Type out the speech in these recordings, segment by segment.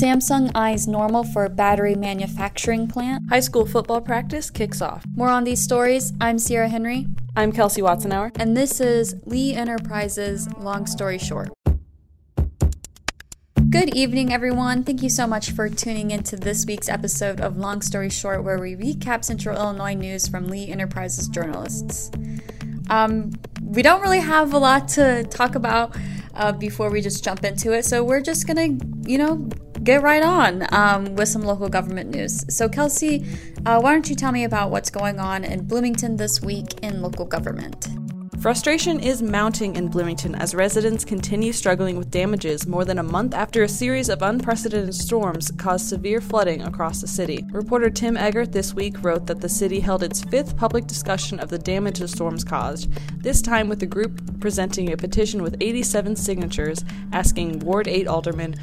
Samsung eyes normal for battery manufacturing plant. High school football practice kicks off. More on these stories. I'm Sierra Henry. I'm Kelsey Watznauer. And this is Lee Enterprises Long Story Short. Good evening, everyone. Thank you so much for tuning in to this week's episode of Long Story Short, where we recap Central Illinois news from Lee Enterprises journalists. Um, we don't really have a lot to talk about uh, before we just jump into it, so we're just gonna, you know, get right on um, with some local government news. So, Kelsey, uh, why don't you tell me about what's going on in Bloomington this week in local government? Frustration is mounting in Bloomington as residents continue struggling with damages more than a month after a series of unprecedented storms caused severe flooding across the city. Reporter Tim Eggert this week wrote that the city held its fifth public discussion of the damage the storms caused, this time with the group presenting a petition with 87 signatures asking Ward 8 Alderman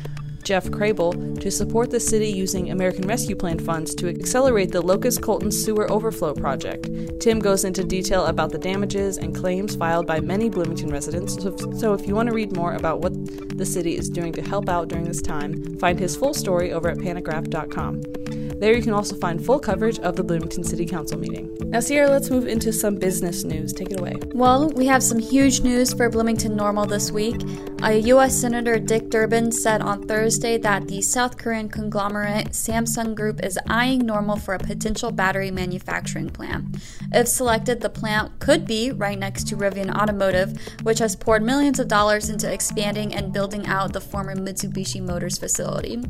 Jeff Crable, to support the city using American Rescue Plan funds to accelerate the Locust Colton Sewer Overflow Project. Tim goes into detail about the damages and claims filed by many Bloomington residents, so if you want to read more about what the city is doing to help out during this time, find his full story over at pantagraph.com. There you can also find full coverage of the Bloomington City Council meeting. Now, Sierra, let's move into some business news. Take it away. Well, we have some huge news for Bloomington Normal this week. Uh, U.S. Senator Dick Durbin said on Thursday that the South Korean conglomerate Samsung Group is eyeing Normal for a potential battery manufacturing plant. If selected, the plant could be right next to Rivian Automotive, which has poured millions of dollars into expanding and building out the former Mitsubishi Motors facility.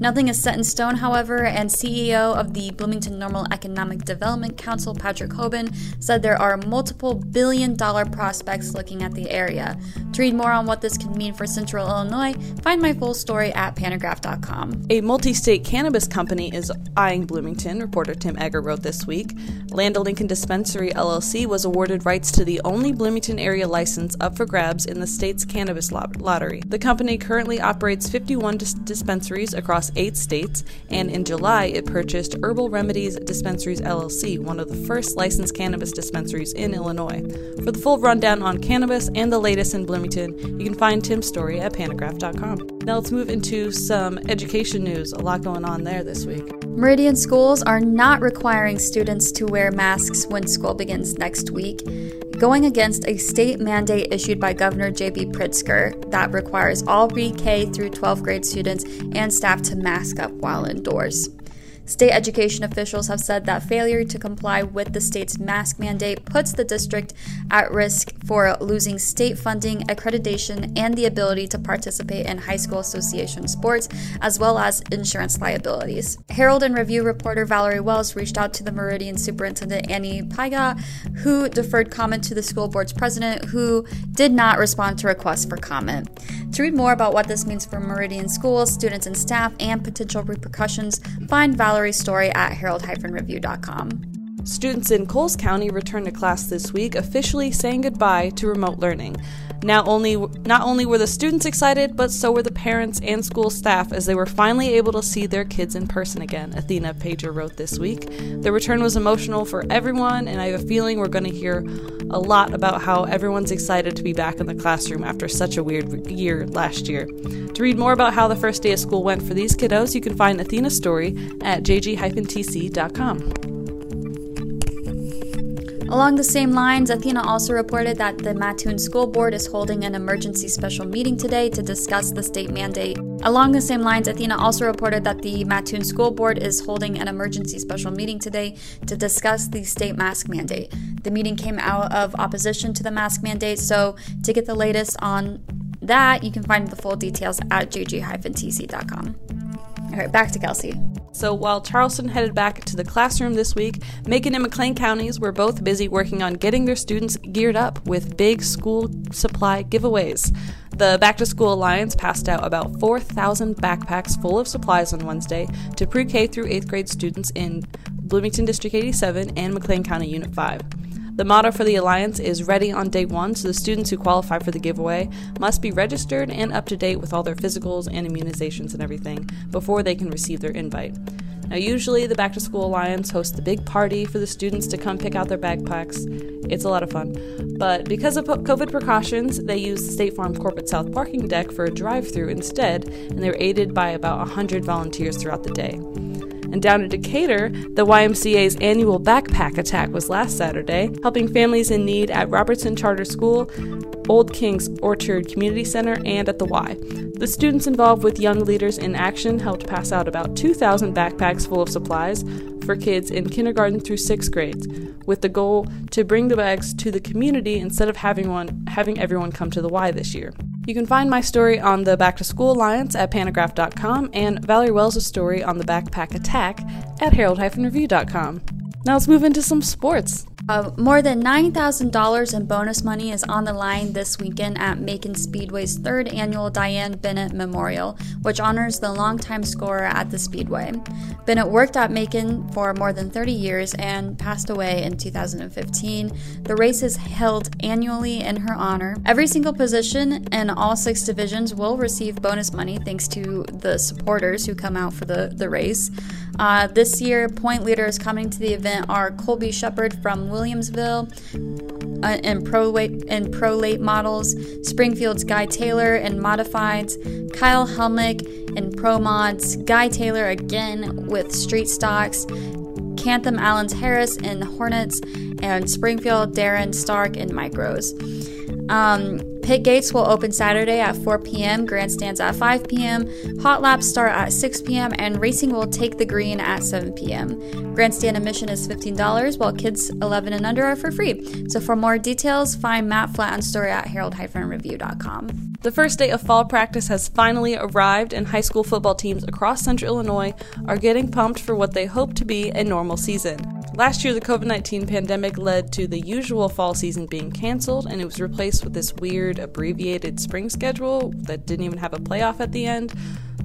Nothing is set in stone, however, and C CEO of the Bloomington Normal Economic Development Council, Patrick Hoban, said there are multiple billion dollar prospects looking at the area. To read more on what this can mean for Central Illinois, find my full story at pantagraph.com. A multi state cannabis company is eyeing Bloomington, reporter Tim Eggert wrote this week. Land of Lincoln Dispensary LLC was awarded rights to the only Bloomington area license up for grabs in the state's cannabis lottery. The company currently operates 51 dis- dispensaries across eight states, and in July it purchased Herbal Remedies Dispensaries LLC, one of the first licensed cannabis dispensaries in Illinois. For the full rundown on cannabis and the latest in Bloomington, you can find Tim's story at pantagraph.com. Now let's move into some education news. A lot going on there this week. Meridian schools are not requiring students to wear masks when school begins next week, going against a state mandate issued by Governor J.B. Pritzker that requires all pre K through 12th grade students and staff to mask up while indoors. State education officials have said that failure to comply with the state's mask mandate puts the district at risk for losing state funding, accreditation, and the ability to participate in high school association sports, as well as insurance liabilities. Herald and Review reporter Valerie Wells reached out to the Meridian Superintendent Annie Paiga, who deferred comment to the school board's president, who did not respond to requests for comment. To read more about what this means for Meridian schools, students, and staff, and potential repercussions, find Valerie Story at herald-review.com. Students in Coles County returned to class this week, officially saying goodbye to remote learning. Now only not only were the students excited, but so were the parents and school staff as they were finally able to see their kids in person again, Athena Pager wrote this week. The return was emotional for everyone, and I have a feeling we're going to hear a lot about how everyone's excited to be back in the classroom after such a weird year last year. To read more about how the first day of school went for these kiddos, you can find Athena's story at jg-tc.com. Along the same lines, Athena also reported that the Mattoon School Board is holding an emergency special meeting today to discuss the state mandate. Along the same lines, Athena also reported that the Mattoon School Board is holding an emergency special meeting today to discuss the state mask mandate. The meeting came out of opposition to the mask mandate, so to get the latest on that, you can find the full details at jg-tc.com. All right, back to Kelsey. So while Charleston headed back to the classroom this week, Macon and McLean counties were both busy working on getting their students geared up with big school supply giveaways. The Back to School Alliance passed out about 4,000 backpacks full of supplies on Wednesday to pre K through 8th grade students in Bloomington District 87 and McLean County Unit 5. The motto for the Alliance is Ready on Day One, so the students who qualify for the giveaway must be registered and up to date with all their physicals and immunizations and everything before they can receive their invite. Now, usually the Back to School Alliance hosts the big party for the students to come pick out their backpacks. It's a lot of fun. But because of COVID precautions, they used the State Farm Corporate South parking deck for a drive through instead, and they were aided by about 100 volunteers throughout the day. And down in Decatur, the YMCA's annual backpack attack was last Saturday, helping families in need at Robertson Charter School, Old Kings Orchard Community Center, and at the Y. The students involved with Young Leaders in Action helped pass out about 2,000 backpacks full of supplies for kids in kindergarten through sixth grades, with the goal to bring the bags to the community instead of having one having everyone come to the Y this year. You can find my story on the Back to School Alliance at pantagraph.com and Valerie Wells' story on the backpack attack at herald-review.com. Now let's move into some sports. Uh, more than $9,000 in bonus money is on the line this weekend at Macon Speedway's third annual Diane Bennett Memorial, which honors the longtime scorer at the Speedway. Bennett worked at Macon for more than 30 years and passed away in 2015. The race is held annually in her honor. Every single position in all six divisions will receive bonus money thanks to the supporters who come out for the, the race. Uh, this year, point leaders coming to the event are Colby Shepard from Williamsville uh, and pro and pro late models, Springfield's Guy Taylor and modifieds, Kyle Helmick and pro mods, Guy Taylor again with street stocks, Cantham Allens Harris and Hornets, and Springfield Darren Stark and micros. Um, pit gates will open Saturday at 4 p.m., grandstands at 5 p.m., hot laps start at 6 p.m., and racing will take the green at 7 p.m. Grandstand admission is $15, while kids 11 and under are for free. So for more details, find Matt Flatten's story at herald-review.com. The first day of fall practice has finally arrived, and high school football teams across central Illinois are getting pumped for what they hope to be a normal season. Last year, the COVID 19 pandemic led to the usual fall season being canceled, and it was replaced with this weird, abbreviated spring schedule that didn't even have a playoff at the end.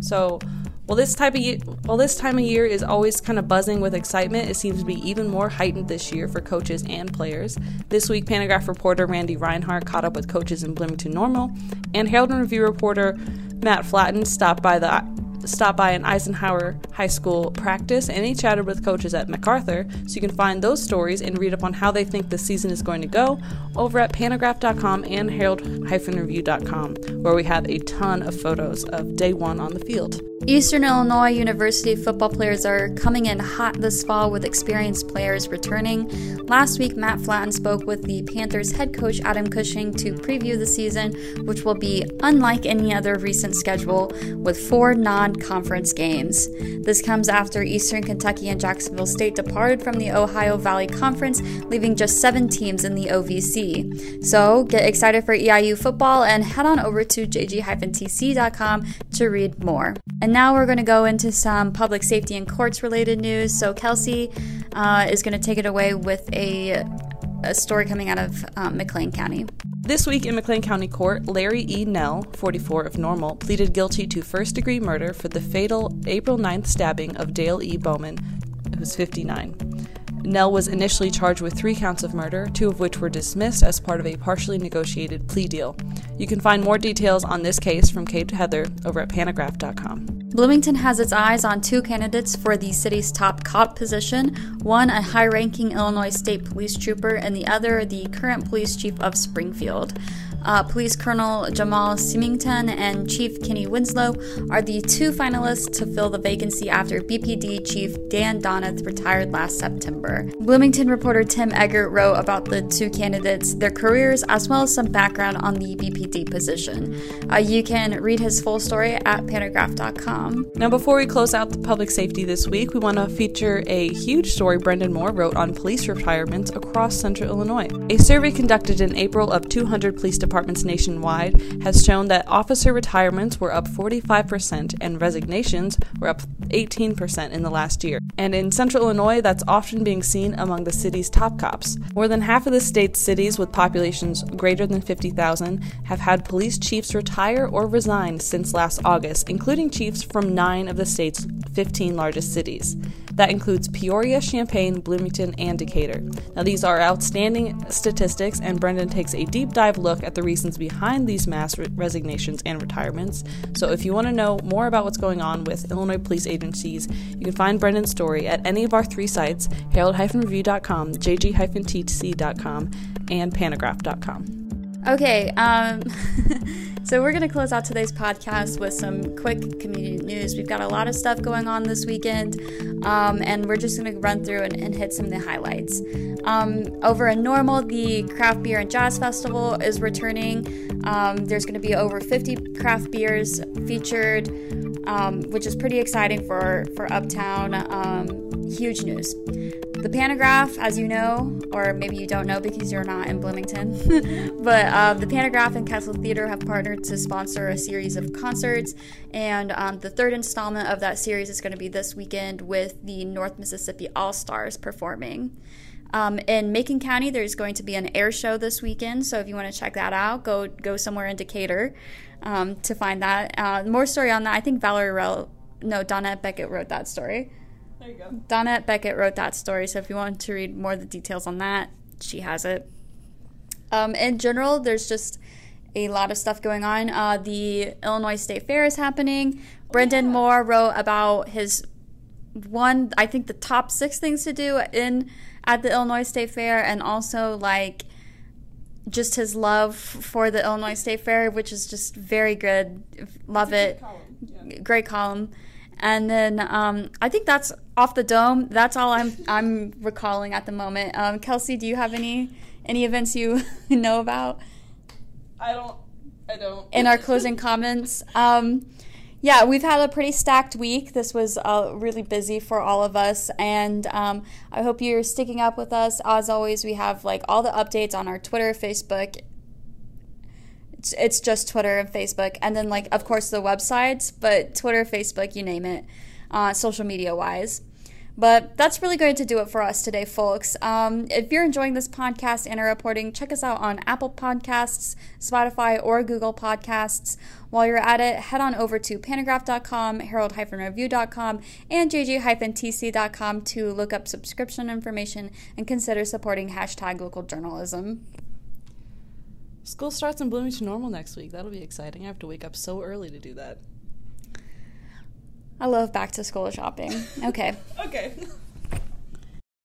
So, while this type of year, while this time of year is always kind of buzzing with excitement, it seems to be even more heightened this year for coaches and players. This week, Pantagraph reporter Randy Reinhart caught up with coaches in Bloomington Normal, and Herald and Review reporter Matt Flatten stopped by the stopped by an Eisenhower High School practice and he chatted with coaches at MacArthur, so you can find those stories and read up on how they think the season is going to go over at pantagraph.com and herald-review.com, where we have a ton of photos of day one on the field. Eastern Illinois University football players are coming in hot this fall with experienced players returning. Last week, Matt Flatten spoke with the Panthers head coach Adam Cushing to preview the season, which will be unlike any other recent schedule with four non conference games. This comes after Eastern Kentucky and Jacksonville State departed from the Ohio Valley Conference, leaving just seven teams in the OVC. So get excited for EIU football and head on over to jg-tc.com to read more. And now we're going to go into some public safety and courts related news. So Kelsey uh, is going to take it away with a, a story coming out of um, McLean County. This week in McLean County Court, Larry E. Nell, 44 of Normal, pleaded guilty to first degree murder for the fatal April 9th stabbing of Dale E. Bowman, who's 59. Nell was initially charged with three counts of murder, two of which were dismissed as part of a partially negotiated plea deal. You can find more details on this case from Kade Heather over at pantagraph.com. Bloomington has its eyes on two candidates for the city's top cop position one, a high ranking Illinois State Police trooper, and the other, the current police chief of Springfield. Uh, Police Colonel Jamal Simington and Chief Kenny Winslow are the two finalists to fill the vacancy after BPD Chief Dan Donath retired last September. Bloomington reporter Tim Eggert wrote about the two candidates, their careers, as well as some background on the BPD position. Uh, you can read his full story at pantagraph.com. Now, before we close out the public safety this week, we want to feature a huge story Brendan Moore wrote on police retirements across central Illinois. A survey conducted in April of 200 police departments departments nationwide has shown that officer retirements were up 45% and resignations were up 18% in the last year. And in central Illinois, that's often being seen among the city's top cops. More than half of the state's cities with populations greater than 50,000 have had police chiefs retire or resign since last August, including chiefs from nine of the state's 15 largest cities. That includes Peoria, Champaign, Bloomington, and Decatur. Now, these are outstanding statistics, and Brendan takes a deep dive look at the reasons behind these mass re- resignations and retirements. So, if you want to know more about what's going on with Illinois police agencies, you can find Brendan's story at any of our three sites herald-review.com, jg-tc.com, and pantagraph.com. Okay, um, so we're going to close out today's podcast with some quick community news. We've got a lot of stuff going on this weekend, um, and we're just going to run through and, and, hit some of the highlights. Um, over in Normal, the Craft Beer and Jazz Festival is returning. Um, there's going to be over 50 craft beers featured, um, which is pretty exciting for, for Uptown. Um, huge news. The Pantagraph, as you know, or maybe you don't know because you're not in Bloomington, but uh, the Pantagraph and Castle Theater have partnered to sponsor a series of concerts, and um, the third installment of that series is going to be this weekend with the North Mississippi All Stars performing. Um, in Macon County, there's going to be an air show this weekend, so if you want to check that out, go go somewhere in Decatur um, to find that. Uh, more story on that. I think Valerie, Rel- no, Donna Beckett wrote that story. There you go. Donnette Beckett wrote that story, so if you want to read more of the details on that, she has it. Um, in general, there's just a lot of stuff going on. Uh, the Illinois State Fair is happening. Brendan yeah. Moore wrote about his one, I think, the top six things to do in at the Illinois State Fair, and also like just his love for the Illinois State Fair, which is just very good. Love it. Column. Yeah. Great column. And then um, I think that's off the dome. That's all I'm I'm recalling at the moment. Um, Kelsey, do you have any any events you know about? I don't. I don't. In our closing comments, um, yeah, we've had a pretty stacked week. This was uh, really busy for all of us, and um, I hope you're sticking up with us. As always, we have like all the updates on our Twitter, Facebook, it's, it's just Twitter and Facebook, and then like of course the websites, but Twitter, Facebook, you name it, uh, social media wise. But that's really going to do it for us today, folks. Um, if you're enjoying this podcast and our reporting, check us out on Apple Podcasts, Spotify, or Google Podcasts. While you're at it, head on over to pantagraph.com, herald-review.com, and jg-tc.com to look up subscription information and consider supporting hashtag local journalism. School starts in Bloomington normal next week. That'll be exciting. I have to wake up so early to do that. I love back to school shopping. Okay. okay.